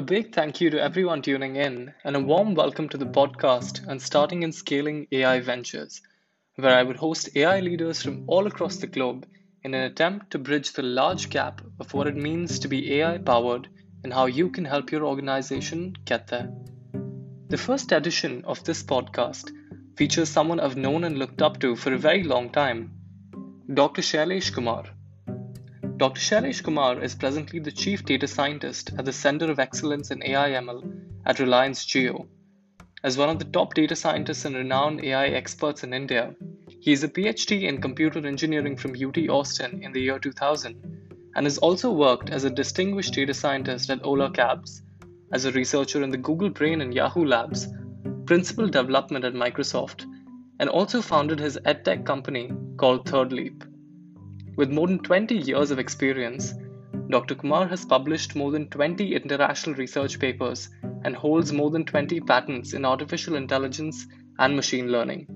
A big thank you to everyone tuning in, and a warm welcome to the podcast on starting and scaling AI ventures, where I would host AI leaders from all across the globe in an attempt to bridge the large gap of what it means to be AI powered and how you can help your organization get there. The first edition of this podcast features someone I've known and looked up to for a very long time Dr. Shailesh Kumar. Dr. Shailesh Kumar is presently the Chief Data Scientist at the Center of Excellence in AI/ML at Reliance Jio. As one of the top data scientists and renowned AI experts in India, he is a PhD in computer engineering from UT Austin in the year 2000 and has also worked as a distinguished data scientist at Ola Cabs, as a researcher in the Google Brain and Yahoo Labs, principal development at Microsoft, and also founded his edtech company called Third Leap. With more than 20 years of experience, Dr. Kumar has published more than 20 international research papers and holds more than 20 patents in artificial intelligence and machine learning.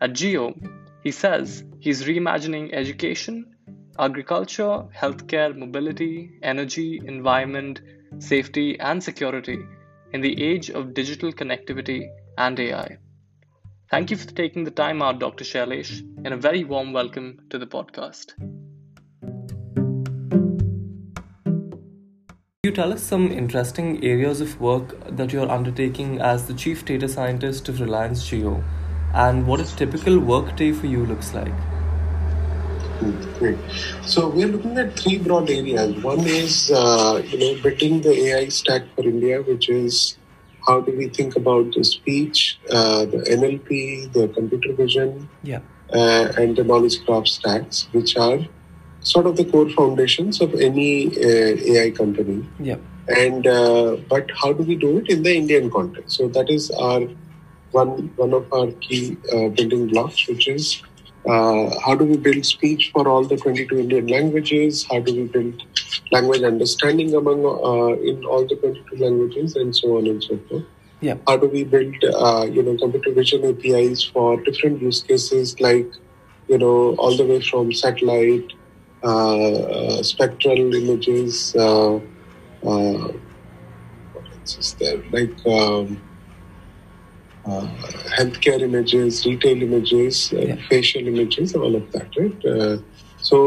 At Jio, he says he's reimagining education, agriculture, healthcare, mobility, energy, environment, safety, and security in the age of digital connectivity and AI. Thank you for taking the time out, Dr. Shailesh, and a very warm welcome to the podcast. Can you tell us some interesting areas of work that you're undertaking as the Chief Data Scientist of Reliance Jio and what a typical workday for you looks like? Great. So we're looking at three broad areas. One is, uh, you know, building the AI stack for India, which is how do we think about the speech, uh, the NLP, the computer vision, Yeah. uh, and the knowledge graph stacks, which are sort of the core foundations of any uh, AI company. Yeah. And uh, but how do we do it in the Indian context? So that is our one one of our key uh, building blocks, which is uh, how do we build speech for all the 22 Indian languages? How do we build language understanding among uh, in all the 22 languages, and so on and so forth. Yeah. How do we build uh, you know computer vision APIs for different use cases like you know all the way from satellite, uh, uh, spectral images. Uh, uh, what else is there? Like um, uh, healthcare images, retail images, uh, Yeah. facial images, all of that, right? Uh, so,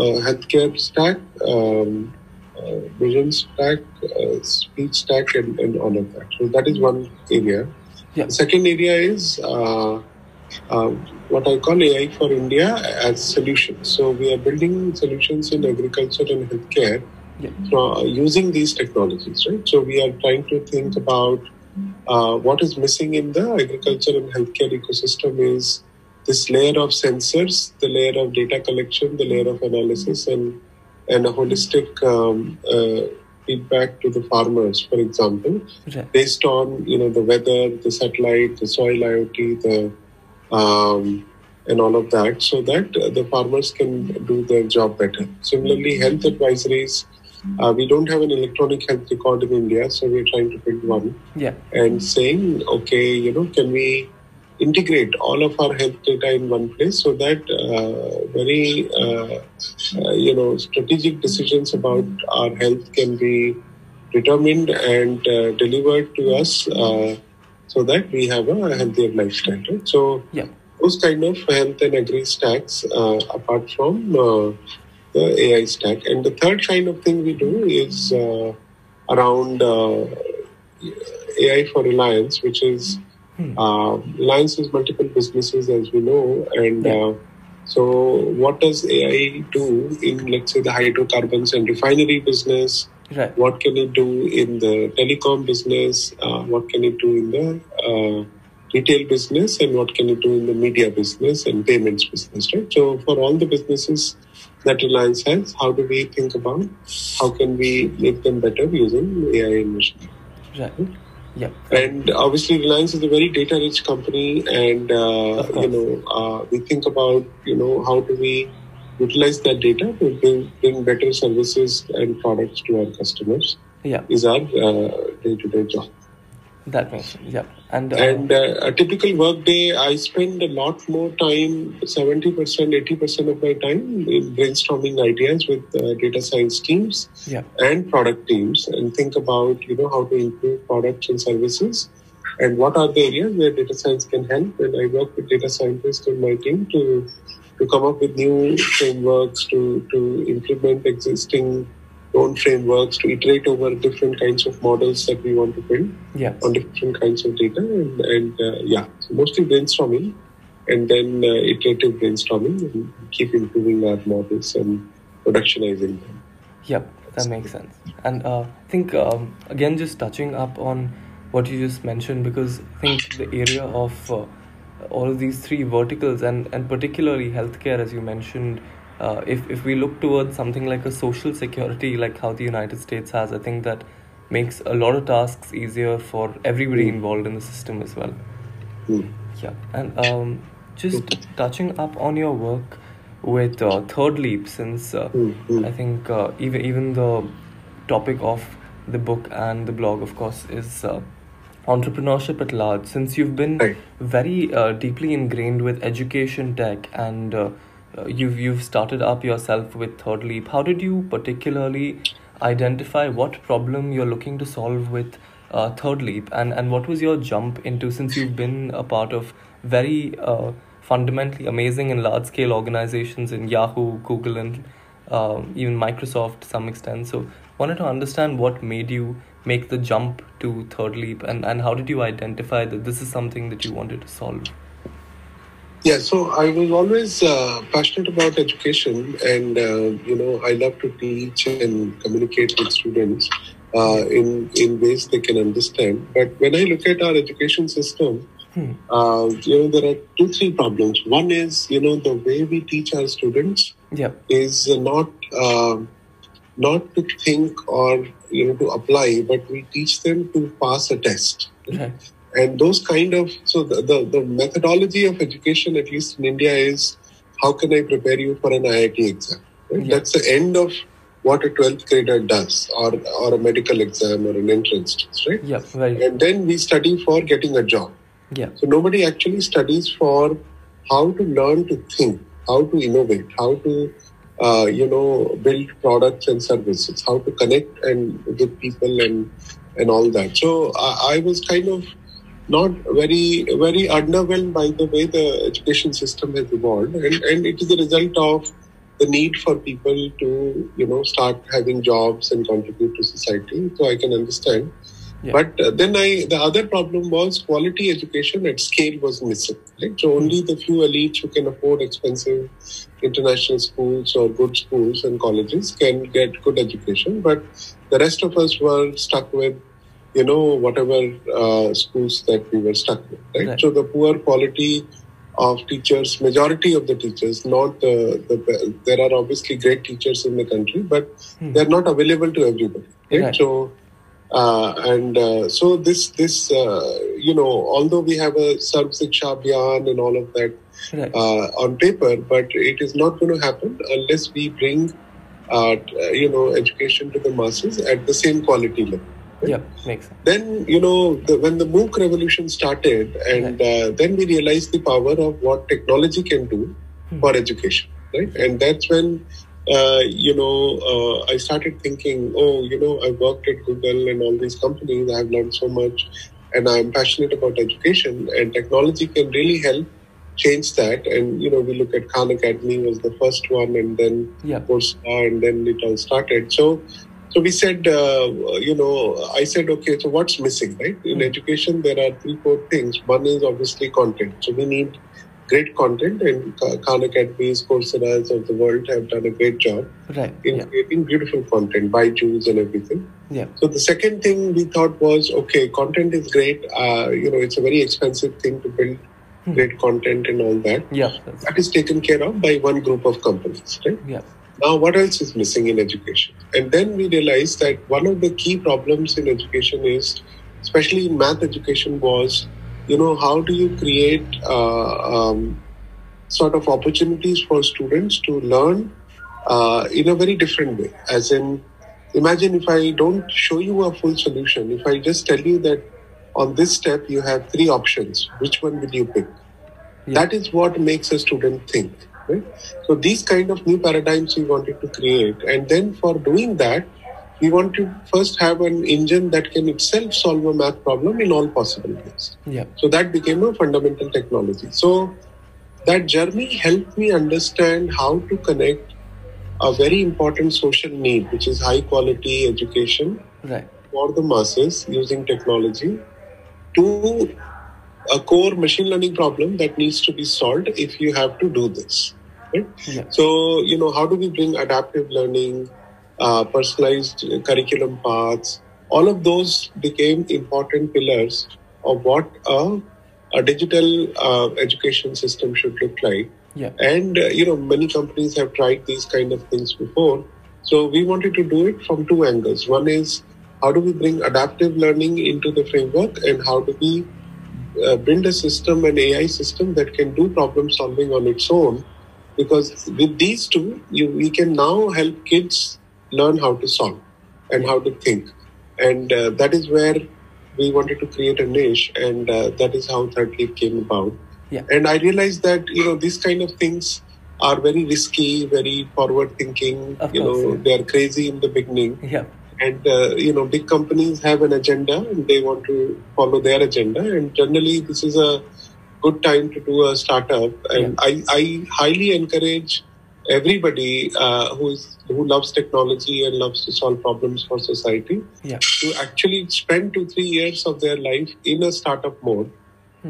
uh, healthcare stack, um, uh, vision stack, uh, speech stack, and, and all of that. So, that is one area. Yeah. The second area is uh, uh, what I call AI for India as solutions. So, we are building solutions in agriculture and healthcare Yeah. uh, using these technologies, right? So, we are trying to think about uh, what is missing in the agriculture and healthcare ecosystem is this layer of sensors, the layer of data collection, the layer of analysis, and and a holistic um, uh, feedback to the farmers, for example, Right. based on you know the weather, the satellite, the soil IoT, the um, and all of that, so that the farmers can do their job better. Similarly, health advisories. Uh, we don't have an electronic health record in India, so we're trying to build one Yeah. and saying, okay, you know, can we integrate all of our health data in one place so that uh, very, uh, uh, you know, strategic decisions about our health can be determined and uh, delivered to us uh, so that we have a healthier lifestyle. Right? So, Yeah. those kind of health and agri stacks, uh, apart from uh, the AI stack. And the third kind of thing we do is uh, around uh, AI for Reliance, which is Hmm. uh, Reliance is multiple businesses, as we know, and uh, so what does AI do in, let's say, the hydrocarbons and refinery business? Right. What can it do in the telecom business? Uh, what can it do in the uh, retail business? And what can it do in the media business and payments business? Right. So for all the businesses that Reliance has, how do we think about how can we make them better using AI and machine? Right. Yeah. And obviously, Reliance is a very data-rich company, and uh, you know uh, we think about you know how do we utilize that data to bring, bring better services and products to our customers Yeah. is our uh, day-to-day job. That makes sense. Yeah. And, uh, and uh, a typical work day, I spend a lot more time, 70%, 80% of my time in brainstorming ideas with uh, data science teams yeah. and product teams and think about, you know, how to improve products and services and what are the areas where data science can help. And I work with data scientists on my team to, to come up with new frameworks to, to implement existing own frameworks to iterate over different kinds of models that we want to build yeah. on different kinds of data. And, and uh, yeah, so mostly brainstorming and then uh, iterative brainstorming and keep improving our models and productionizing them. Yep, that makes sense. And uh, I think, um, again, just touching up on what you just mentioned, because I think the area of uh, all of these three verticals and, and particularly healthcare, as you mentioned, uh, if if we look towards something like a social security, like how the United States has, I think that makes a lot of tasks easier for everybody Mm. involved in the system as well. Mm. Yeah, and um, just touching up on your work with uh, Third Leap, since uh, Mm, mm. I think uh, even even the topic of the book and the blog, of course, is uh, entrepreneurship at large. Since you've been Right. very uh, deeply ingrained with education tech and uh, you've you've started up yourself with Third Leap, how did you particularly identify what problem you're looking to solve with uh, Third Leap, and and what was your jump into since you've been a part of very uh, fundamentally amazing and large scale organizations in Yahoo, Google, and um, even Microsoft to some extent. So wanted to understand what made you make the jump to Third Leap, and and how did you identify that this is something that you wanted to solve? Yeah, so I was always uh, passionate about education, and uh, you know, I love to teach and communicate with students uh, in in ways they can understand. But when I look at our education system, Hmm. uh, you know, there are two three problems. One is you know the way we teach our students Yeah. is not uh, not to think or you know to apply, but we teach them to pass a test Right. And those kind of so the, the, the methodology of education at least in india is how can i prepare you for an iit exam right? Yeah. that's the end of what a 12th grader does or or a medical exam or an entrance test right Yeah. Very. and then we study for getting a job Yeah. so nobody actually studies for how to learn to think how to innovate how to uh, you know build products and services how to connect and with people and and all that so I, I was kind of not very very underwhelmed by the way the education system has evolved. And, and it is a result of the need for people to you know start having jobs and contribute to society. So i can understand. Yeah. but uh, then i the other problem was quality education at scale was missing right? So only the few elites who can afford expensive international schools or good schools and colleges can get good education. But the rest of us were stuck with you know whatever uh, schools that we were stuck with right? Right. so the poor quality of teachers majority of the teachers not the, the there are obviously great teachers in the country but Hmm. they're not available to everybody right, Right. so uh, and uh, so this this uh, you know although we have a Sarv Shiksha Abhiyan and all of that Right. uh, on paper, but it is not going to happen unless we bring, uh, you know, education to the masses at the same quality level. Yeah. Makes sense. Then, you know, the, when the MOOC revolution started, and uh, then we realized the power of what technology can do Hmm. for education, right? And that's when, uh, you know, uh, I started thinking, oh, you know, I worked at Google and all these companies, I've learned so much, and I'm passionate about education, and technology can really help change that. And, you know, we look at Khan Academy was the first one, and then Yeah. Coursera, and then it all started. So, so we said, uh, you know, I said, okay, so what's missing, right? In Hmm. education, there are three, four things. One is obviously content. So we need great content, and Khan Academies, Coursera's of the world have done a great job Right. in Yeah. creating beautiful content, by Jews and everything. Yeah. So the second thing we thought was, okay, content is great. Uh, you know, it's a very expensive thing to build Hmm. great content and all that. Yeah. That is taken care of by one group of companies, right? yeah. Now, what else is missing in education? And then we realized that one of the key problems in education is, especially in math education, was, you know, how do you create uh, um, sort of opportunities for students to learn uh, in a very different way? As in, imagine if I don't show you a full solution, if I just tell you that on this step you have three options. Which one will you pick? Yeah. That is what makes a student think. Right? So these kind of new paradigms we wanted to create, and then for doing that, we want to first have an engine that can itself solve a math problem in all possible ways. Yeah. So that became a fundamental technology. So that journey helped me understand how to connect a very important social need, which is high quality education Right. for the masses using technology, to a core machine learning problem that needs to be solved if you have to do this. Right? Yeah. So, you know, how do we bring adaptive learning, uh, personalized curriculum paths? All of those became important pillars of what a, a digital uh, education system should look like. Yeah. And, uh, you know, many companies have tried these kind of things before. So we wanted to do it from two angles. One is how do we bring adaptive learning into the framework and how do we uh, build a system, an AI system that can do problem solving on its own? Because with these two, you, we can now help kids learn how to solve and how to think. And uh, that is where we wanted to create a niche, and uh, that is how Third Leap came about. Yeah. And I realized that you know these kind of things are very risky, very forward thinking. Of you course, know, yeah. they are crazy in the beginning Yeah. And uh, you know big companies have an agenda and they want to follow their agenda. And generally this is a good time to do a startup. And I, I highly encourage everybody uh, who is who loves technology and loves to solve problems for society Yeah. to actually spend two three years of their life in a startup mode.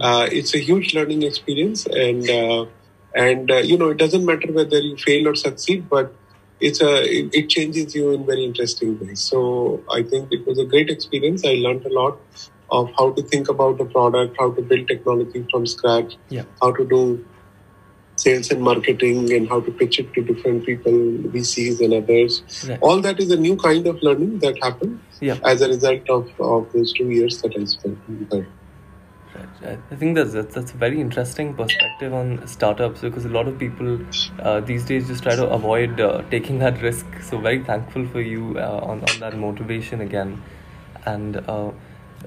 Uh, it's a huge learning experience. And uh, and uh, you know it doesn't matter whether you fail or succeed but it's a it, it changes you in very interesting ways so i think it was a great experience i learned a lot of how to think about a product how to build technology from scratch Yeah. how to do sales and marketing and how to pitch it to different people vcs and others Right. all that is a new kind of learning that happened Yeah. as a result of, of those two years that i spent in there. I- think that's, that's that's a very interesting perspective on startups because a lot of people uh, these days just try to avoid uh, taking that risk. So very thankful for you uh, on on that motivation again, and uh,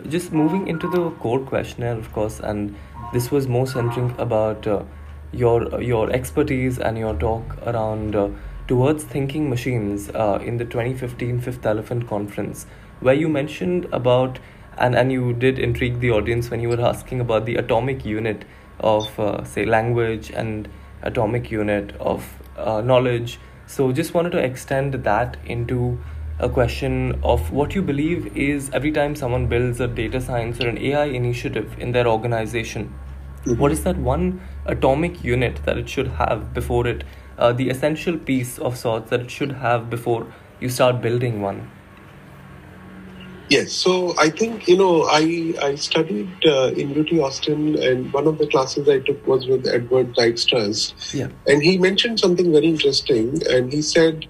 just moving into the core questionnaire, of course, and this was more centering about uh, your your expertise and your talk around uh, towards thinking machines in the 2015 Fifth Elephant Conference, where you mentioned about and and you did intrigue the audience when you were asking about the atomic unit of uh, say language and atomic unit of uh, knowledge. So just wanted to extend that into a question of what you believe is every time someone builds a data science or an ai initiative in their organization what is that one atomic unit that it should have before it uh, the essential piece of sorts that it should have before you start building one Yes, so I think you know I I studied uh, in UT Austin, and one of the classes I took was with Edsger Dijkstra's, yeah. And he mentioned something very interesting, and he said,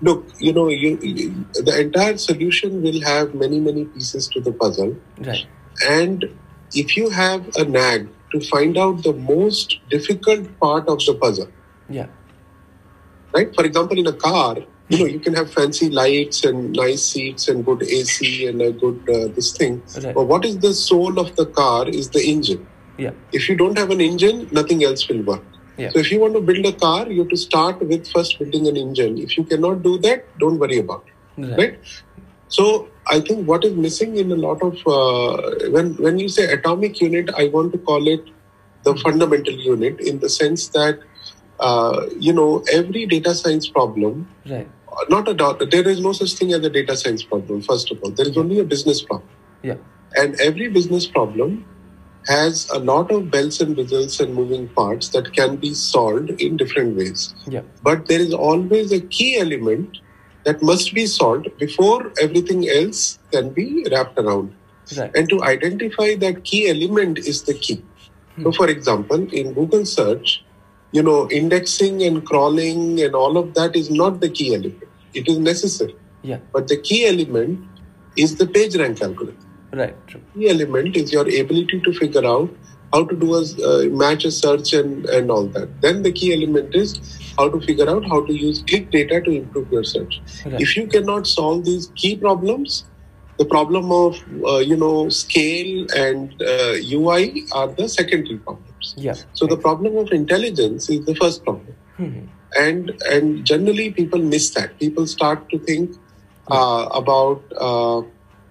"Look, you know, you, you, the entire solution will have many many pieces to the puzzle, right. And if you have a nag to find out the most difficult part of the puzzle, yeah. Right? For example, in a car, you know, you can have fancy lights and nice seats and good AC and a good uh, this thing. Right. But what is the soul of the car is the engine. yeah If you don't have an engine, nothing else will work. Yeah. So if you want to build a car, you have to start with first building an engine. If you cannot do that, don't worry about it. right, Right. So I think what is missing in a lot of uh, when when you say atomic unit, I want to call it the fundamental unit in the sense that uh, you know every data science problem right not a doubt there is no such thing as a data science problem first of all. There is only a business problem. Yeah. And every business problem has a lot of bells and whistles and moving parts that can be solved in different ways. Yeah. But there is always a key element that must be solved before everything else can be wrapped around. Right. And to identify that key element is the key. So hmm. for example in google search you know indexing and crawling and all of that is not the key element it is necessary yeah but the key element is the page rank algorithm right true key element is your ability to figure out how to do a uh, match a search and, and all that. Then the key element is how to figure out how to use click data to improve your search. Right. If you cannot solve these key problems, the problem of uh, you know scale and uh, UI are the secondary problems. Yeah. So the problem of intelligence is the first problem, Mhm. And and generally people miss that. People start to think uh, about uh,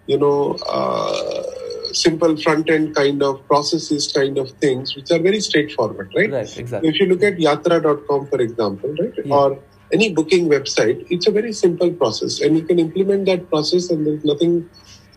you know uh, simple front end kind of processes, kind of things, which are very straightforward, right? Right. Exactly. If you look at yatra.com, for example, right, Yeah. or any booking website, it's a very simple process, and you can implement that process, and there's nothing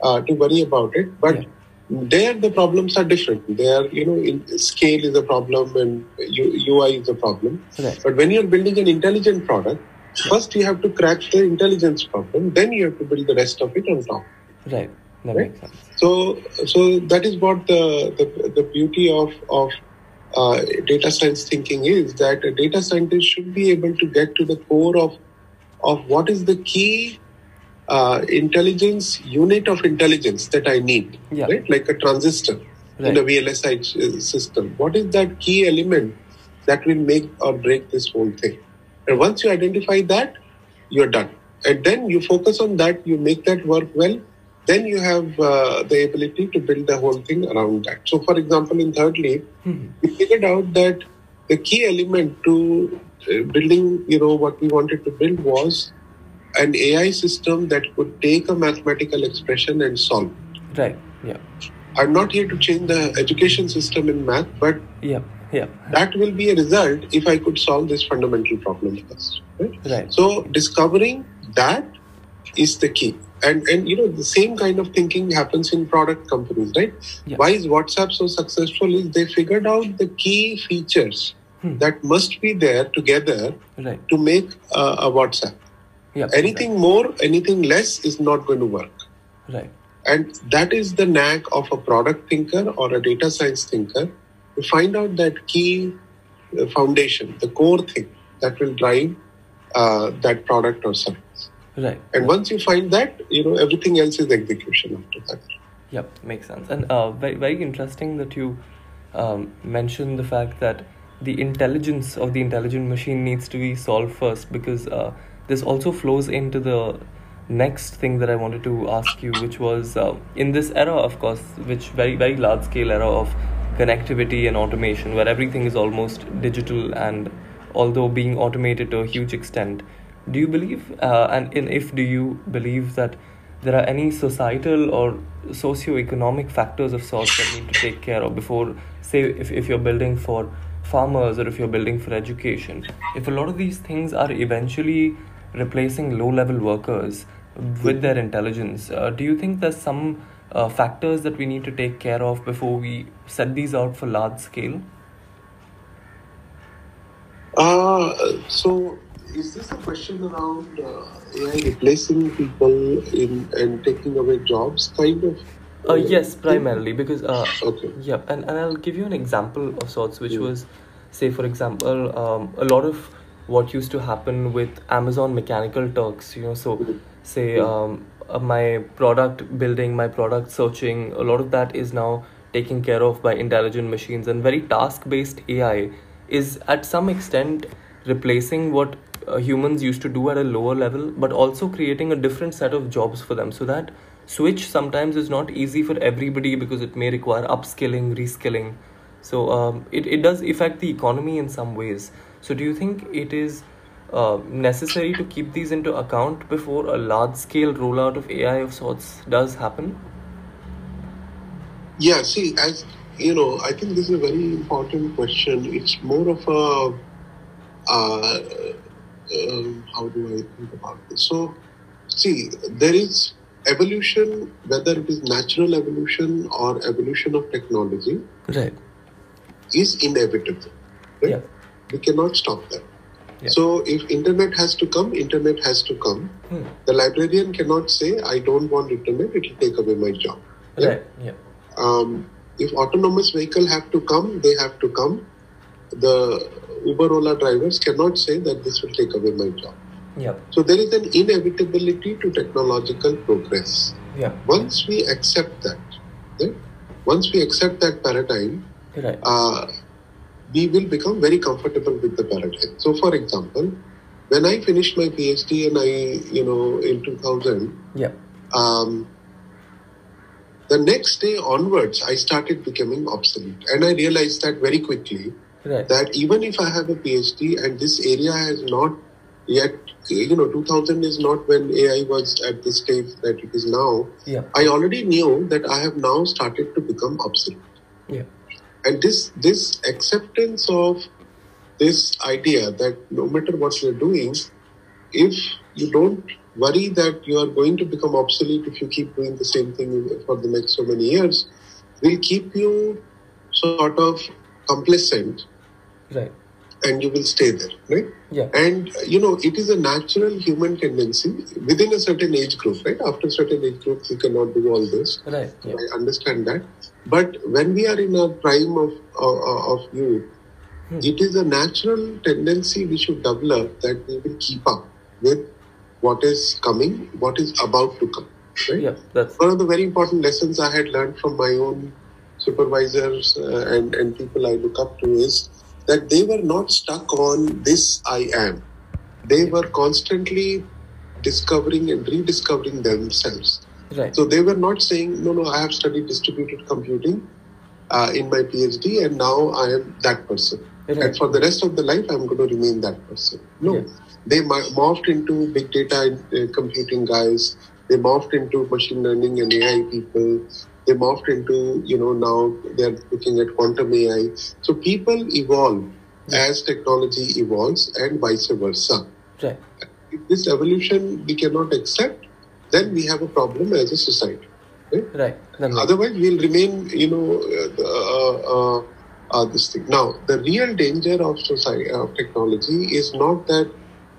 uh, to worry about it. But Yeah. There, the problems are different. There, you know, in, scale is a problem, and UI is a problem. Right. But when you're building an intelligent product, first you have to crack the intelligence problem, then you have to build the rest of it on top. Right. That Right. makes sense. So, so that is what the the, the beauty of of uh, data science thinking is that a data scientist should be able to get to the core of of what is the key uh, intelligence unit of intelligence that I need, Yeah. right? Like a transistor in Right. a VLSI system. What is that key element that will make or break this whole thing? And once you identify that, you're done. And then you focus on that, you make that work well, then you have uh, the ability to build the whole thing around that. So, for example, in third leap, Mhm. we figured out that the key element to uh, building, you know, what we wanted to build was an AI system that could take a mathematical expression and solve. it. Right. Yeah. I'm not here to change the education system in math, but Yeah. Yeah. that will be a result if I could solve this fundamental problem first. Right? Right. So discovering that is the key. And and you know the same kind of thinking happens in product companies, right? Yeah. Why is WhatsApp so successful? Is they figured out the key features Hmm. that must be there together Right. to make uh, a WhatsApp. Yeah. Anything more, anything less is not going to work. Right. And that is the knack of a product thinker or a data science thinker to find out that key uh, foundation, the core thing that will drive uh, that product or service. Right. And once you find that, you know, everything else is execution after that. Yep, makes sense. And uh, very, very interesting that you um, mentioned the fact that the intelligence of the intelligent machine needs to be solved first because uh, this also flows into the next thing that I wanted to ask you, which was uh, in this era, of course, which very, very large scale era of connectivity and automation where everything is almost digital and although being automated to a huge extent. Do you believe, uh, and in, if do you believe that there are any societal or socio-economic factors of sorts that need to take care of before, say, if, if you're building for farmers or if you're building for education, if a lot of these things are eventually replacing low-level workers with their intelligence, uh, do you think there's some uh, factors that we need to take care of before we set these out for large scale? Uh, so, is this a question around uh, AI replacing people in and taking away jobs, kind of? Uh, yes, primarily because uh, Okay. yeah, and, and I'll give you an example of sorts, which Mm. was, say, for example, um, a lot of what used to happen with Amazon Mechanical Turks. You know, so say um, uh, my product building, my product searching, a lot of that is now taken care of by intelligent machines, and very task-based AI is at some extent replacing what uh, humans used to do at a lower level, but also creating a different set of jobs for them. So that switch sometimes is not easy for everybody because it may require upskilling, reskilling. So um, it, it does affect the economy in some ways. So do you think it is uh, necessary to keep these into account before a large scale rollout of AI of sorts does happen? Yeah, see, as you know, I think this is a very important question. It's more of a uh, um, how do I think about this? So, see, there is evolution, whether it is natural evolution or evolution of technology, Right. is inevitable. Right? Yeah. We cannot stop them. Yeah. So, if internet has to come, internet has to come. Hmm. The librarian cannot say, "I don't want internet; it will take away my job." Right. Yeah. um, if autonomous vehicle have to come, they have to come. The Uber Ola drivers cannot say that this will take away my job. Yeah. So there is an inevitability to technological progress. Yeah. Once we accept that, right? once we accept that paradigm, Right. uh, we will become very comfortable with the paradigm. So, for example, when I finished my PhD and I, you know, in 2000, Yeah. um, the next day onwards, I started becoming obsolete. And I realized that very quickly Right. that even if I have a PhD and this area has not yet, you know, 2000 is not when AI was at the stage that it is now, Yeah. I already knew that I have now started to become obsolete. Yeah. And this this acceptance of this idea that no matter what you're doing, if you don't worry that you are going to become obsolete if you keep doing the same thing for the next so many years, will keep you sort of complacent Right. And you will stay there, right? Yeah. And you know, it is a natural human tendency within a certain age group, right? After a certain age group, you cannot do all this. Right. Yeah. I understand that. But when we are in our prime of uh, of youth, Hmm. it is a natural tendency we should develop that we will keep up with what is coming, what is about to come. Right? Yeah. That's One of the very important lessons I had learned from my own supervisors uh, and, and people I look up to is that they were not stuck on this I am. They were constantly discovering and rediscovering themselves. right. So they were not saying, no, no, I have studied distributed computing uh, in my PhD and now I am that person. Right. And for the rest of the life, I'm going to remain that person. No, Yes. they morphed into big data and uh, computing guys. They morphed into machine learning and AI people. They morphed into, you know, now they're looking at quantum AI. So people evolve as technology evolves and vice versa. Right. If this evolution we cannot accept, then we have a problem as a society. Right? Right. Otherwise, we'll remain, you know, uh, uh, uh, uh, this thing. Now, the real danger of society of technology is not that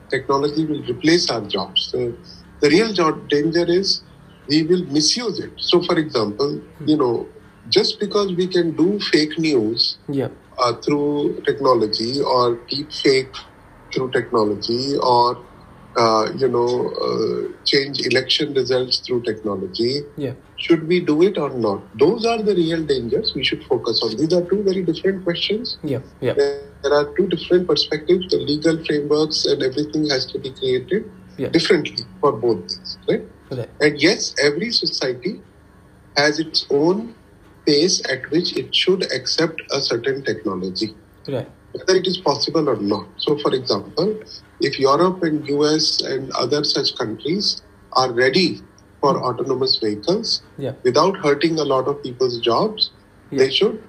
technology will replace our jobs. The, the real job danger is we will misuse it. So, for example, you know, just because we can do fake news Yeah. uh, through technology or deep fake through technology or uh, you know uh, change election results through technology Yeah. should we do it or not those are the real dangers we should focus on these are two very different questions Yeah. Yeah. there there are two different perspectives the legal frameworks and everything has to be created Yeah. differently for both things right Right. and yes, every society has its own pace at which it should accept a certain technology, Right. whether it is possible or not. So, for example, if Europe and US and other such countries are ready for autonomous vehicles Yeah. without hurting a lot of people's jobs, they should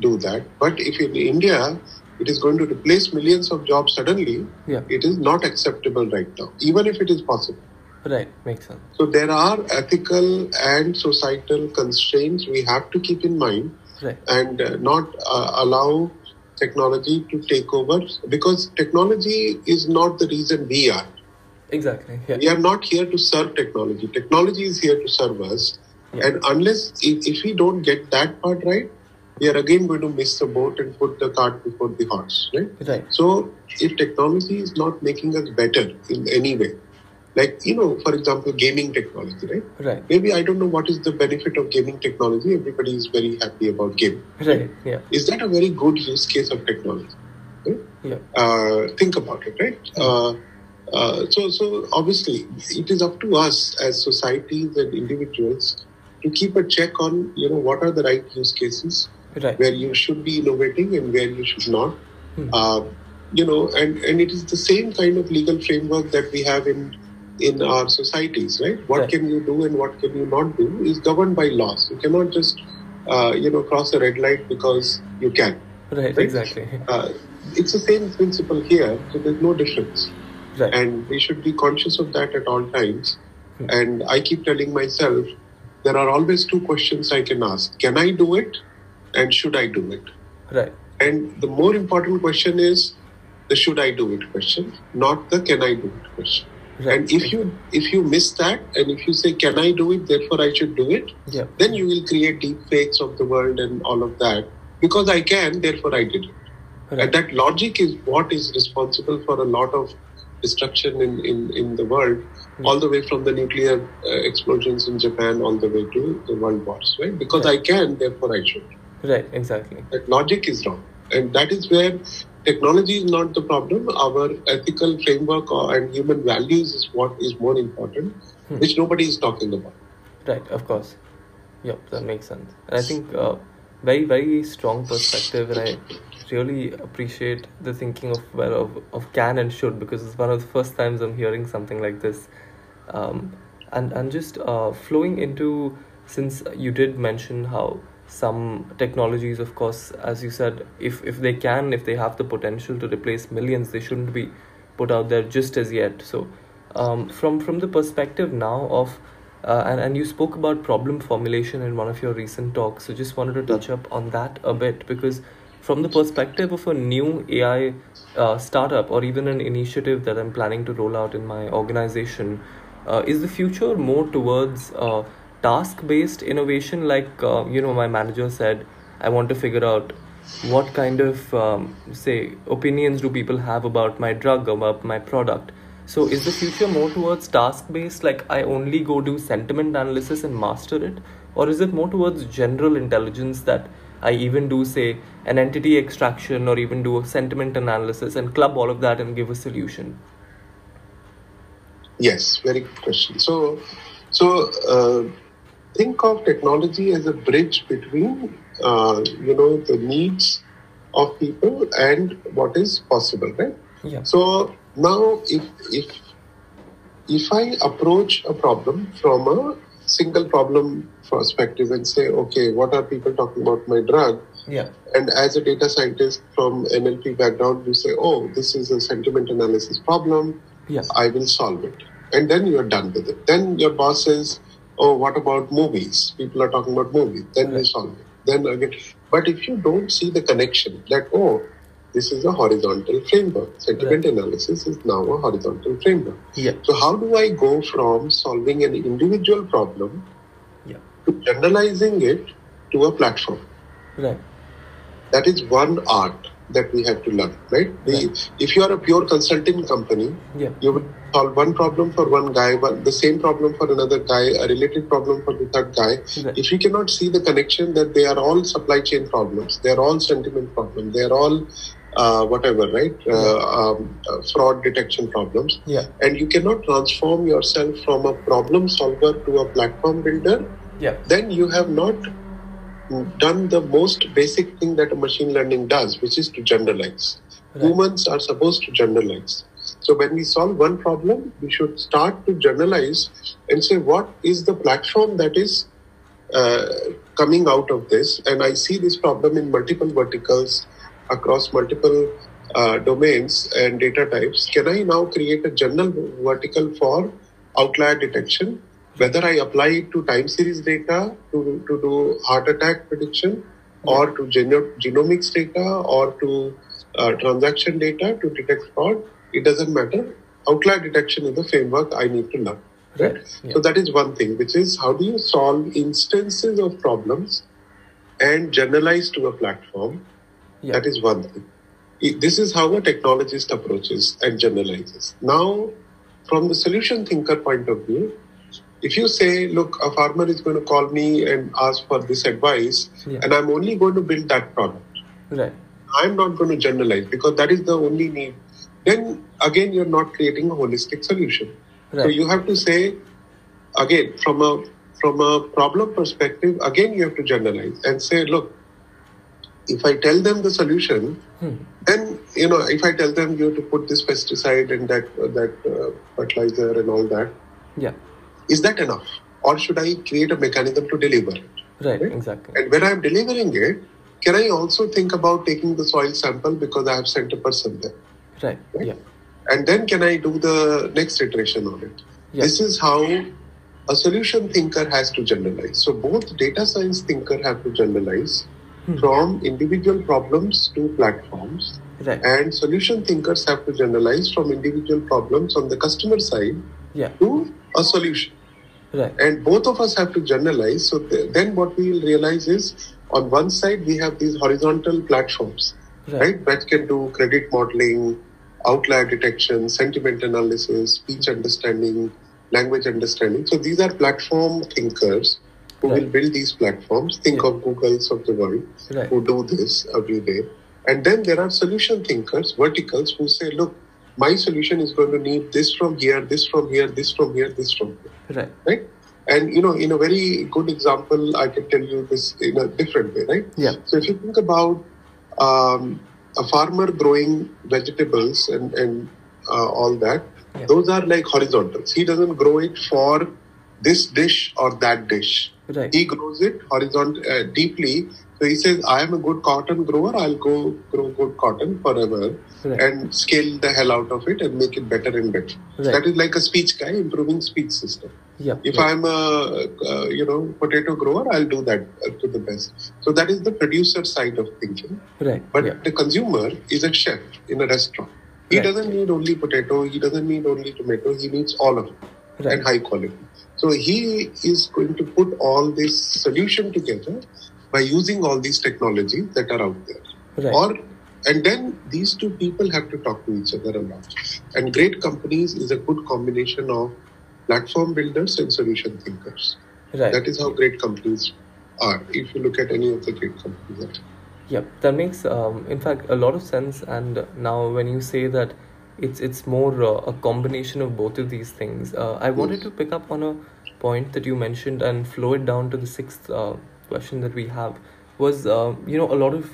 do that. But if in India it is going to replace millions of jobs suddenly, Yeah. it is not acceptable right now, even if it is possible. Right. Makes sense. So there are ethical and societal constraints we have to keep in mind Right. and uh, not uh, allow technology to take over because technology is not the reason we are. Exactly. Yeah. We are not here to serve technology. Technology is here to serve us. Yeah. And unless, if, if we don't get that part right, we are again going to miss the boat and put the cart before the horse, right? Right. So, if technology is not making us better in any way, like, you know, for example, gaming technology, right? Right. Maybe I don't know what is the benefit of gaming technology. Everybody is very happy about game. Right. Yeah. Is that a very good use case of technology? Right? Yeah. Uh, think about it, right? Uh, uh, so, so obviously, it is up to us as societies and individuals to keep a check on, you know, what are the right use cases Right. where you should be innovating and where you should not. Hmm. Uh, you know, and, and it is the same kind of legal framework that we have in in our societies, right? What Right. can you do and what can you not do is governed by laws. You cannot just, uh, you know, cross a red light because you can. Right. Right. Exactly. Uh, it's the same principle here, so there's no difference. Right. And we should be conscious of that at all times. Hmm. And I keep telling myself, there are always two questions I can ask. Can I do it? And should I do it? Right. And the more important question is the should I do it question, not the can I do it question. Right. And if you if you miss that and if you say can I do it, therefore I should do it, Yeah. then you will create deep fakes of the world and all of that. Because I can, therefore I did it. And that logic is what is responsible for a lot of destruction in, in, in the world, all the way from the nuclear uh, explosions in Japan all the way to the world wars, right? Because Right. I can, therefore I should. Right. Exactly. That logic is wrong. And that is where technology is not the problem. Our ethical framework and human values is what is more important, Hmm. which nobody is talking about. Right. Of course. Yep, that makes sense. And I think uh, very very strong perspective, and I really appreciate the thinking of well of, of can and should because it's one of the first times I'm hearing something like this. Um, and and just uh, flowing into since you did mention how some technologies of course as you said if if they can if they have the potential to replace millions they shouldn't be put out there just as yet. So um, from from the perspective now of uh, and, and you spoke about problem formulation in one of your recent talks so just wanted to touch up on that a bit because from the perspective of a new ai uh, startup or even an initiative that i'm planning to roll out in my organization uh, is the future more towards uh, task based innovation like uh, you know my manager said i want to figure out what kind of um, say opinions do people have about my drug about my product. So is the future more towards task based like i only go do sentiment analysis and master it? Or is it more towards general intelligence that i even do say an entity extraction or even do a sentiment analysis and club all of that and give a solution? Yes, very good question. So, so uh, think of technology as a bridge between uh, you know the needs of people and what is possible, right? yeah So now, if if if I approach a problem from a single problem perspective and say, okay, what are people talking about my drug? yeah And as a data scientist from NLP background, you say, oh, this is a sentiment analysis problem. yeah I will solve it. And then you're done with it. Then your boss says, Oh, what about movies? People are talking about movies. Then Right. solve it. Then again. But if you don't see the connection that, oh, this is a horizontal framework. Sentiment analysis is now a horizontal framework. yeah So how do I go from solving an individual problem yeah to generalizing it to a platform? right That is one art that we have to learn, right? Right. if you are a pure consulting company, yeah you will solve one problem for one guy, but the same problem for another guy, a related problem for the third guy. Right. If you cannot see the connection that they are all supply chain problems, they are all sentiment problems, they are all uh, whatever, right? Uh, um, uh, fraud detection problems. yeah And you cannot transform yourself from a problem solver to a platform builder, yeah then you have not done the most basic thing that a machine learning does, which is to generalize. Right. Humans are supposed to generalize. So when we solve one problem, we should start to generalize and say what is the platform that is uh, coming out of this. And I see this problem in multiple verticals across multiple uh, domains and data types. Can I now create a general vertical for outlier detection? Whether I apply it to time series data to, to do heart attack prediction or to geno- genomics data or to uh, transaction data to detect fraud, it doesn't matter. Outlier detection is the framework I need to learn. Right? Yeah. So that is one thing, which is how do you solve instances of problems and generalize to a platform? yeah That is one thing. This is how a technologist approaches and generalizes. Now, from the solution thinker point of view, if you say, look, a farmer is going to call me and ask for this advice, Yeah. and I'm only going to build that product, right I'm not going to generalize because that is the only need. Then again, you're not creating a holistic solution. So you have to say, again, from a from a problem perspective, again you have to generalize and say, look, if I tell them the solution, Hmm. then you know, if I tell them you have to put this pesticide and that that uh, fertilizer and all that, yeah is that enough, or should I create a mechanism to deliver it? right Right. exactly And when I'm delivering it, can I also think about taking the soil sample because I have sent a person there? right Right. yeah And then can I do the next iteration on it? Yeah. This is how a solution thinker has to generalize. So both data science thinker have to generalize Hmm. from individual problems to platforms, right and solution thinkers have to generalize from individual problems on the customer side yeah to a solution. right And both of us have to generalize. So th- then what we will realize is on one side we have these horizontal platforms, Right. right, that can do credit modeling, outlier detection, sentiment analysis, speech understanding, language understanding. So these are platform thinkers who Right. will build these platforms. Think Yeah. of Googles of the world Right. who do this every day. And then there are solution thinkers, verticals, who say, look, my solution is going to need this from here, this from here, this from here, this from here right right? And you know, in a very good example, I can tell you this in a different way, right? Yeah. So if you think about um, a farmer growing vegetables and and uh, all that, Yeah. those are like horizontals. He doesn't grow it for this dish or that dish. Right. He grows it horizontal uh, deeply. So he says, "I am a good cotton grower. I'll go grow good cotton forever Right. and scale the hell out of it and make it better and better." Right. That is like a speech guy improving speech system. Yeah. If yeah. I'm a uh, you know potato grower, I'll do that to the best. So that is the producer side of thinking. Right. But yeah. the consumer is a chef in a restaurant. He Right. doesn't need only potato. He doesn't need only tomato. He needs all of it and high quality. So he is going to put all this solution together by using all these technologies that are out there. Right. Or and then these two people have to talk to each other a lot. And great companies is a good combination of platform builders and solution thinkers. Right. That is how great companies are. If you look at any of the great companies. Yeah, that makes um, in fact a lot of sense. And now when you say that it's it's more uh, a combination of both of these things, uh, I wanted to pick up on a point that you mentioned and flow it down to the sixth uh, question that we have. Was uh, you know a lot of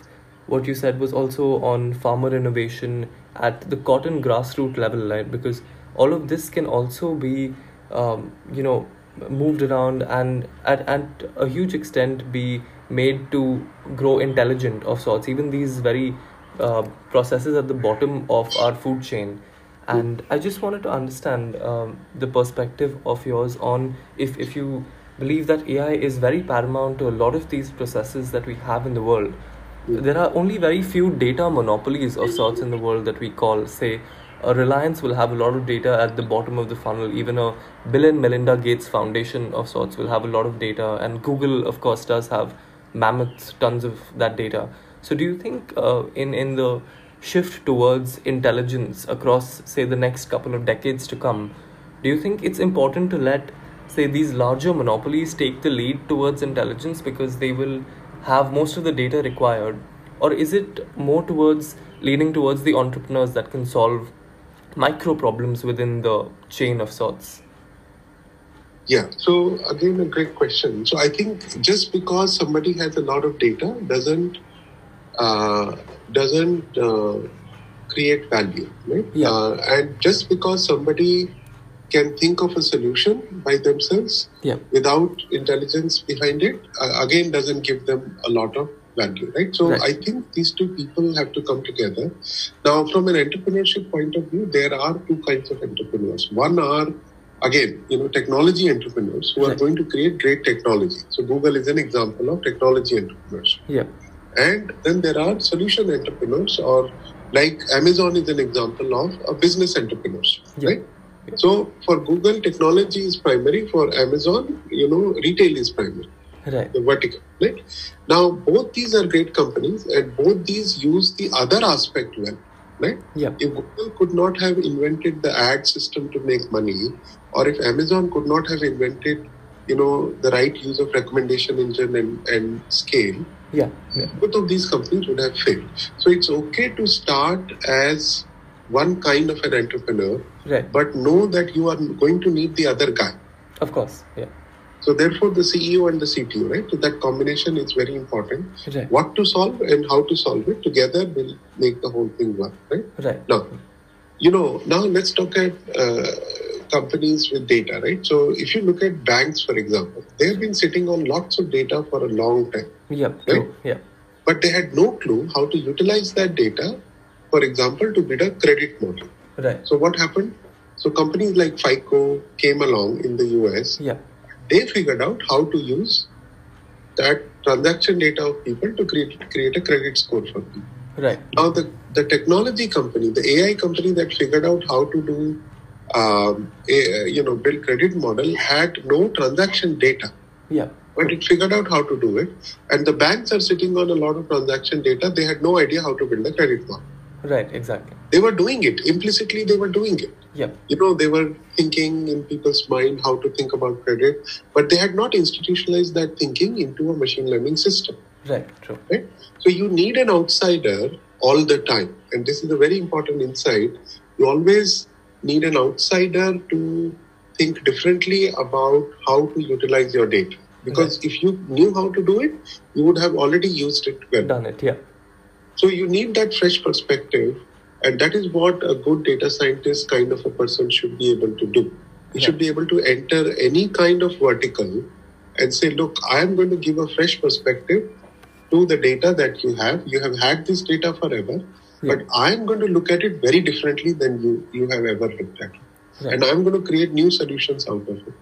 what you said was also on farmer innovation at the cotton grassroots level, right? Because all of this can also be um, you know moved around and at, at a huge extent be made to grow intelligent of sorts even these very uh, processes at the bottom of our food chain and i just wanted to understand um, the perspective of yours on if, if you believe that ai is very paramount to a lot of these processes that we have in the world. There are only very few data monopolies of sorts in the world that we call say a reliance will have a lot of data at the bottom of the funnel. Even a bill and melinda gates foundation of sorts will have a lot of data. And google of course does have mammoth tons of that data. So do you think uh, in in the shift towards intelligence across say the next couple of decades to come do you think it's important to let say these larger monopolies take the lead towards intelligence because they will have most of the data required or is it more towards leaning towards the entrepreneurs that can solve micro problems within the chain of sorts Yeah. So again, a great question. So I think just because somebody has a lot of data doesn't uh, doesn't uh, create value, right? Yeah. Uh, and just because somebody can think of a solution by themselves yeah without intelligence behind it, uh, again, doesn't give them a lot of value, right? So Right. I think these two people have to come together. Now, from an entrepreneurship point of view, there are two kinds of entrepreneurs. One are again, you know, technology entrepreneurs who are Right. going to create great technology. So Google is an example of technology entrepreneurs. yeah And then there are solution entrepreneurs, or like Amazon is an example of a business entrepreneurs, Yeah. right? So for Google, technology is primary. For Amazon, you know, retail is primary right the vertical, right? Now, both these are great companies, and both these use the other aspect well, right? yeah If Google could not have invented the ad system to make money, or if Amazon could not have invented, you know, the right use of recommendation engine and, and scale, yeah yeah both of these companies would have failed. So it's okay to start as one kind of an entrepreneur, right but know that you are going to need the other guy. of course yeah So therefore, the CEO and the CTO, right? So that combination is very important. right What to solve and how to solve it together will make the whole thing work, right? right Now, you know, now let's look at uh, companies with data, right? So if you look at banks, for example, they have been sitting on lots of data for a long time, yeah true yeah but they had no clue how to utilize that data, for example, to build a credit model. right So what happened? So companies like FICO came along in the US yeah they figured out how to use that transaction data of people to create create a credit score for people. right Now the the technology company, the AI company that figured out how to do um, a, you know build credit model had no transaction data, yeah but it figured out how to do it. And the banks are sitting on a lot of transaction data. They had no idea how to build a credit model. Right exactly They were doing it implicitly. They were doing it yeah you know they were thinking in people's mind how to think about credit but they had not institutionalized that thinking into a machine learning system right true right so you need an outsider all the time and this is a very important insight you always need an outsider to think differently about how to utilize your data. Because if you knew how to do it, you would have already used it well. Done it, yeah. So you need that fresh perspective, and that is what a good data scientist kind of a person should be able to do. He Yeah. should be able to enter any kind of vertical and say, look, I am going to give a fresh perspective to the data that you have. You have had this data forever, Yeah. but I am going to look at it very differently than you, you have ever looked at it. Right. And I'm going to create new solutions out of it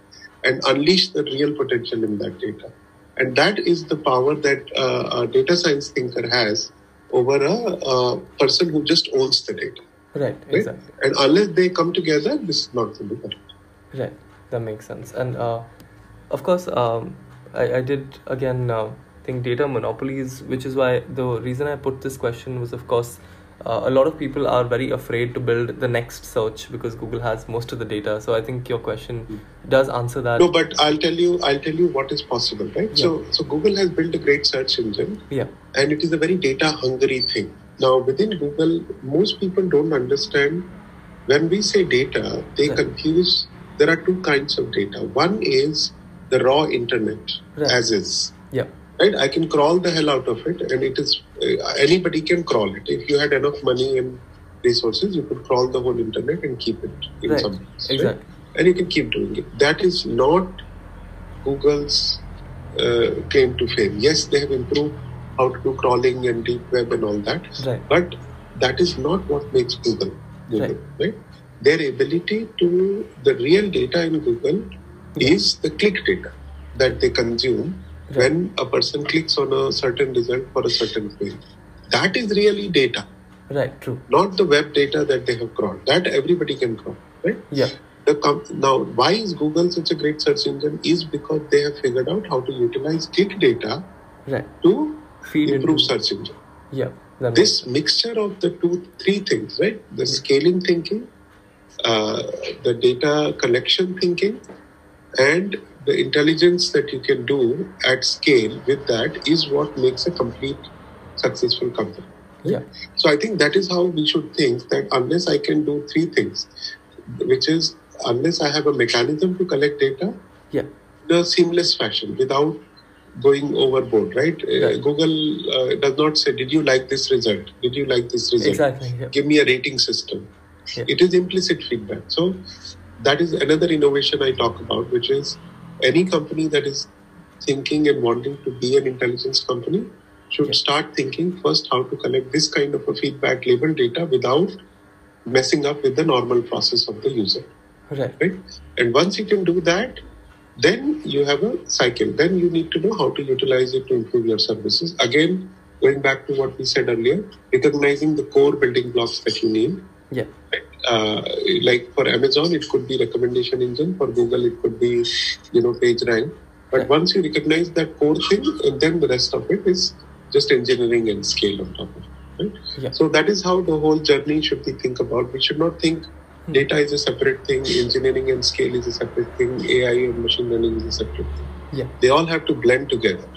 and unleash the real potential in that data. And that is the power that uh, a data science thinker has over a, person who just owns the data. Right, Right? exactly. And unless they come together, this is not going to work. Right, that makes sense. And uh, of course, um, I, I did again uh, think data monopolies, which is why the reason I put this question was, of course, uh, a lot of people are very afraid to build the next search because Google has most of the data. So I think your question does answer that. No, but I'll tell you, I'll tell you what is possible, right? Yeah. So, so Google has built a great search engine, Yeah, and it is a very data hungry thing. Now, within Google, most people don't understand when we say data, they Right. confuse. There are two kinds of data. One is the raw internet, Right. as is. yeah, right i can crawl the hell out of it and it is uh, anybody can crawl it if you had enough money and resources you could crawl the whole internet and keep it in Right. some place, right? Exactly. and you can keep doing it that is not google's uh, claim to fame yes they have improved how to do crawling and deep web and all that Right. but that is not what makes google google right, their ability to the real data in google is the click data that they consume Right. when a person clicks on a certain result for a certain query. That is really data, right, true. not the web data that they have crawled. That everybody can crawl, right? Yeah, The com- now, why is Google such a great search engine? Is because they have figured out how to utilize click data right. to Feed improve into, search engine. yeah, This mixture of the two, three things, right? The scaling thinking, uh, the data collection thinking, and the intelligence that you can do at scale with that is what makes a complete successful company. yeah, So I think that is how we should think that unless I can do three things, which is unless I have a mechanism to collect data yeah, in a seamless fashion without going overboard, right? Uh, Google uh, does not say, Did you like this result? Did you like this result? exactly. Yeah, Give me a rating system. Yeah. It is implicit feedback. So that is another innovation I talk about, which is any company that is thinking and wanting to be an intelligence company should start thinking first how to collect this kind of a feedback label data without messing up with the normal process of the user right, right? And once you can do that, then you have a cycle. Then you need to know how to utilize it to improve your services. Again, going back to what we said earlier, recognizing the core building blocks that you need. yeah, Uh, like for Amazon, it could be recommendation engine. For Google, it could be, you know, page rank. But Right. once you recognize that core thing, and then the rest of it is just engineering and scale on top of it. Right? Yeah. So that is how the whole journey should be think about. We should not think data is a separate thing, engineering and scale is a separate thing, AI and machine learning is a separate thing. yeah, They all have to blend together.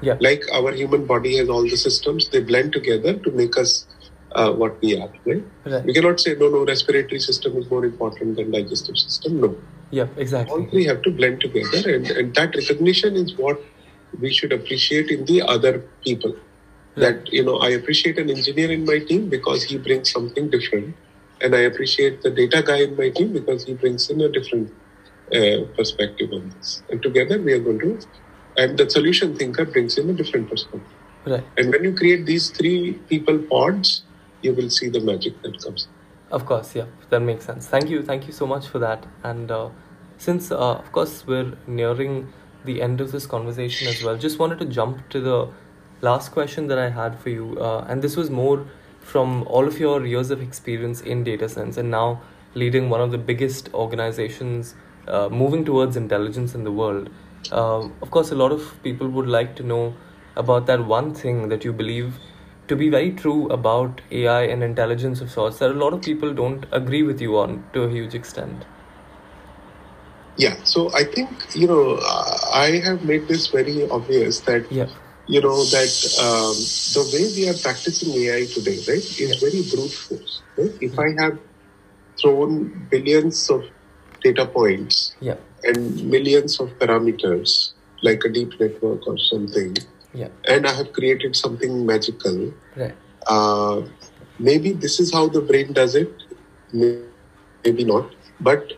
yeah, Like our human body has all the systems, they blend together to make us uh, what we are. Right? right. We cannot say no, no. Respiratory system is more important than digestive system. No, Yeah, exactly. all three have to blend together, and, and that recognition is what we should appreciate in the other people. That you know, I appreciate an engineer in my team because he brings something different, and I appreciate the data guy in my team because he brings in a different uh, perspective on this. And together we are going to, and the solution thinker brings in a different perspective. Right. And when you create these three people pods, you will see the magic that comes. Of course, yeah, that makes sense. Thank you, thank you so much for that. And uh, since, uh, of course, we're nearing the end of this conversation as well, just wanted to jump to the last question that I had for you. Uh, and this was more from all of your years of experience in data science and now leading one of the biggest organizations uh, moving towards intelligence in the world. Uh, of course, a lot of people would like to know about that one thing that you believe to be very true about AI and intelligence of sorts that a lot of people don't agree with you on to a huge extent. Yeah, so I think you know I have made this very obvious that Yeah, you know that um, the way we are practicing AI today, right, is very brute force. Right? If I have thrown billions of data points Yeah. and millions of parameters, like a deep network or something, Yeah. and I have created something magical. Right. Uh, maybe this is how the brain does it, maybe not. But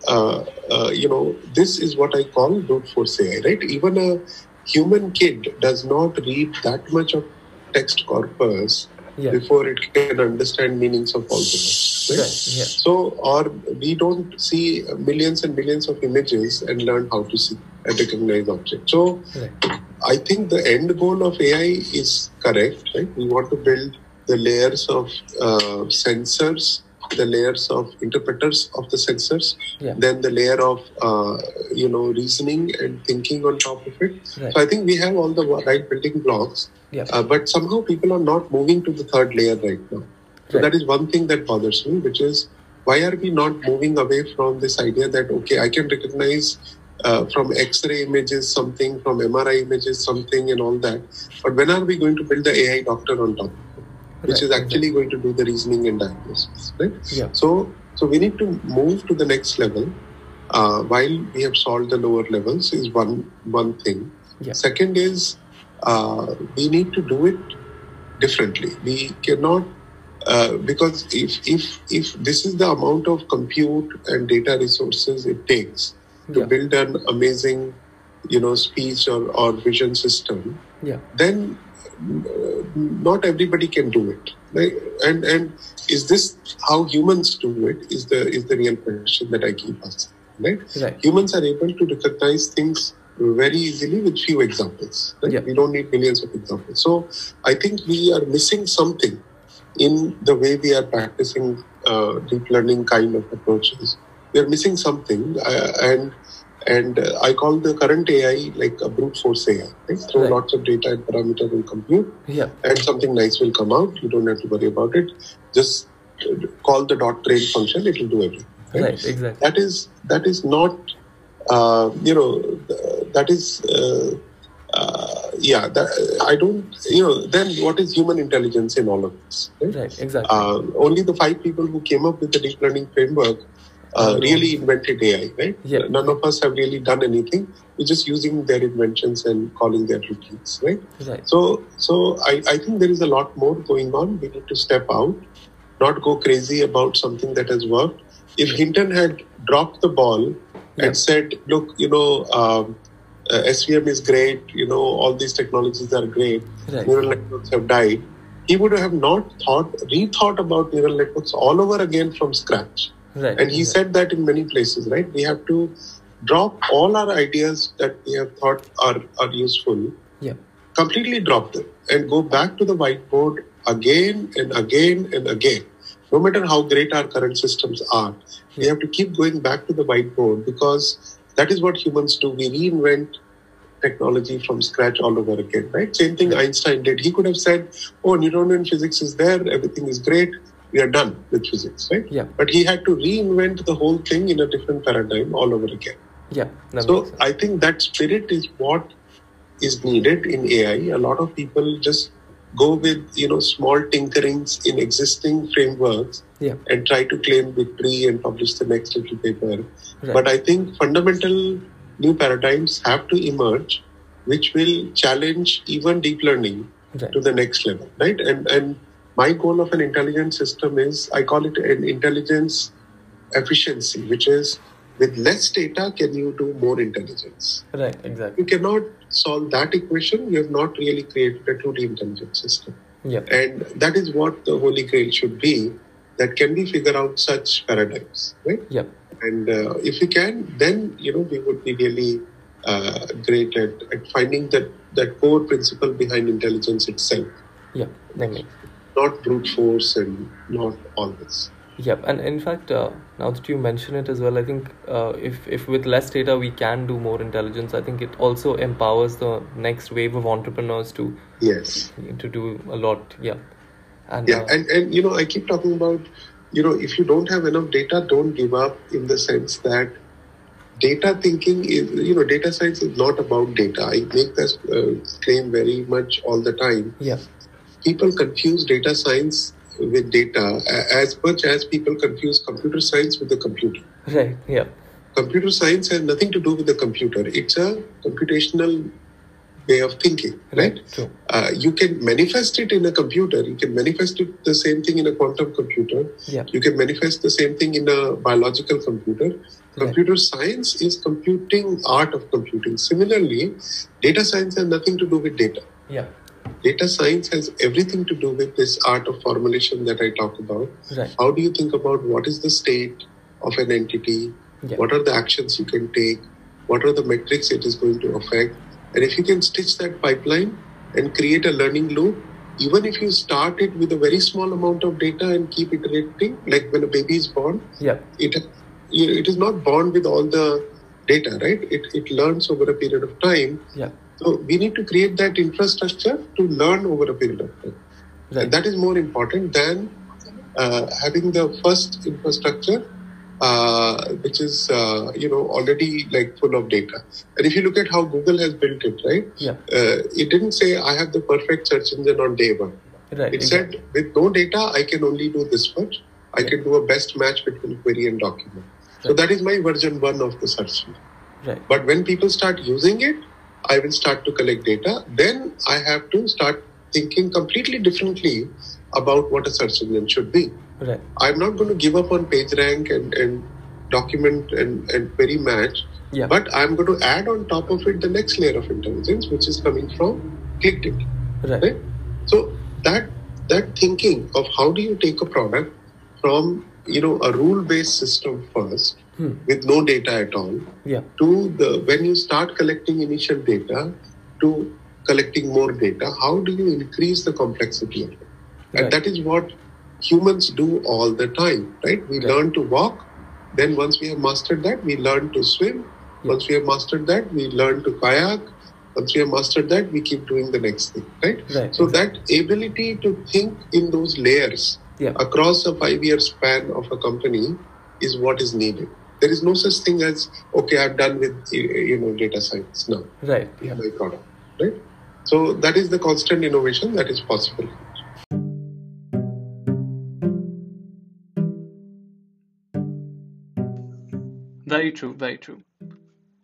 uh, uh, you know, this is what I call brute force AI, right? Even a human kid does not read that much of text corpus Yeah. before it can understand meanings of all the words. Right? Right. Yeah. So, or we don't see millions and millions of images and learn how to see and recognize objects. So, Right. I think the end goal of AI is correct, right? We want to build the layers of uh, sensors, the layers of interpreters of the sensors, Yeah. then the layer of uh, you know reasoning and thinking on top of it. Right. So I think we have all the right building blocks, Yeah. uh, but somehow people are not moving to the third layer right now. So Right. that is one thing that bothers me, which is why are we not moving away from this idea that okay, I can recognize uh, from X-ray images something, from MRI images something, and all that. But when are we going to build the AI doctor on top, which Right, is actually going to do the reasoning and diagnosis, right? Yeah. So, so we need to move to the next level. Uh, while we have solved the lower levels, is one one thing. Yeah. Second is uh, we need to do it differently. We cannot uh, because if if if this is the amount of compute and data resources it takes to Yeah. build an amazing, you know, speech or, or vision system, Yeah. then uh, not everybody can do it. Right? And and is this how humans do it? Is the is the real question that I keep asking. Right? Right. Humans are able to recognize things very easily with few examples. Right? Yeah. We don't need millions of examples. So I think we are missing something in the way we are practicing uh, deep learning kind of approaches. We are missing something, uh, and and uh, I call the current AI like a brute force AI. Right? Throw Right. lots of data and parameter will compute, Yeah. and something nice will come out. You don't have to worry about it. Just uh, call the dot train function; it will do everything. Right. Exactly. That is that is not uh, you know that is uh, uh, yeah. That, I don't you know. Then what is human intelligence in all of this? right? Right. Exactly. Uh, only the five people who came up with the deep learning framework uh, really invented AI, right? Yeah. None of us have really done anything. We're just using their inventions and calling their routines, right? right. So, so I, I think there is a lot more going on. We need to step out, not go crazy about something that has worked. If Hinton had dropped the ball Yeah. and said, "Look, you know, um, uh, SVM is great. You know, all these technologies are great. Right. Neural networks have died," he would have not thought, rethought about neural networks all over again from scratch. Right. And he exactly. said that in many places, right? We have to drop all our ideas that we have thought are, are useful, Yeah. completely drop them and go back to the whiteboard again and again and again. No matter how great our current systems are, we have to keep going back to the whiteboard because that is what humans do. We reinvent technology from scratch all over again, right? Same thing Einstein did. He could have said, Oh, Newtonian physics is there, everything is great, we are done with physics, right? Yeah. But he had to reinvent the whole thing in a different paradigm all over again. Yeah. So. I think that spirit is what is needed in AI. A lot of people just go with you know small tinkerings in existing frameworks Yeah. and try to claim victory and publish the next little paper. Right. But I think fundamental new paradigms have to emerge, which will challenge even deep learning Right. to the next level, right? And and my goal of an intelligent system is I call it an intelligence efficiency, which is with less data, can you do more intelligence? Right. Exactly. You cannot solve that equation. You have not really created a truly intelligent system. Yeah. And that is what the holy grail should be that can we figure out such paradigms, right? Yeah. And uh, if we can, then you know we would be really uh, great at, at finding that that core principle behind intelligence itself, Yeah. That makes. Not brute force and not all this. Yep, and in fact, uh, now that you mention it as well, I think uh, if if with less data we can do more intelligence, I think it also empowers the next wave of entrepreneurs to Yes. to do a lot. Yeah, and Yeah, uh, and and you know I keep talking about you know if you don't have enough data, don't give up in the sense that data thinking is you know data science is not about data. I make this uh, claim very much all the time. yeah, People confuse data science with data as much as people confuse computer science with the computer. right, yeah, computer science has nothing to do with the computer. It's a computational way of thinking, right? True. Uh, you can manifest it in a computer. You can manifest it the same thing in a quantum computer. Yeah. You can manifest the same thing in a biological computer. Right. Computer science is computing art of computing. Similarly, data science has nothing to do with data. Yeah. Data science has everything to do with this art of formulation that I talk about. Right. How do you think about what is the state of an entity? Yeah. What are the actions you can take? What are the metrics it is going to affect? And if you can stitch that pipeline and create a learning loop, even if you start it with a very small amount of data and keep iterating, like when a baby is born, Yeah. it you know, it is not born with all the data, right? It, it learns over a period of time. Yeah. So we need to create that infrastructure to learn over a period of time. Right. That is more important than uh, having the first infrastructure, uh, which is uh, you know already like full of data. And if you look at how Google has built it, right? Yeah. Uh, it didn't say I have the perfect search engine on day one. Right. It said with no data, I can only do this much. I can do a best match between query and document. So that is my version one of the search engine. Right. But when people start using it, I will start to collect data. Then I have to start thinking completely differently about what a search engine should be. Right. I'm not going to give up on PageRank and, and document and, and query match, Yeah. but I'm going to add on top of it the next layer of intelligence, which is coming from click data. Right. Right? So that that thinking of how do you take a product from you know a rule-based system first Hmm. with no data at all Yeah. to the when you start collecting initial data to collecting more data how do you increase the complexity of it and that is what humans do all the time right we Right. learn to walk then once we have mastered that we learn to swim once we have mastered that we learn to kayak once we have mastered that we keep doing the next thing right Right. so that ability to think in those layers Yeah. across a five year span of a company is what is needed. There is no such thing as okay, I'm done with you know data science now. Right. Yeah. Yeah. My product, right? So that is the constant innovation that is possible. Very true, very true.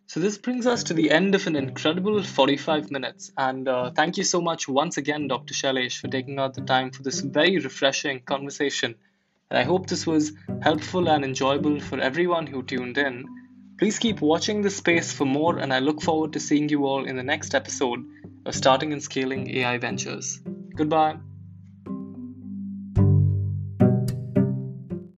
So, this brings us to the end of an incredible 45 minutes. And uh, thank you so much once again, Dr. Shailesh, for taking out the time for this very refreshing conversation. And I hope this was helpful and enjoyable for everyone who tuned in. Please keep watching this space for more, and I look forward to seeing you all in the next episode of Starting and Scaling AI Ventures. Goodbye.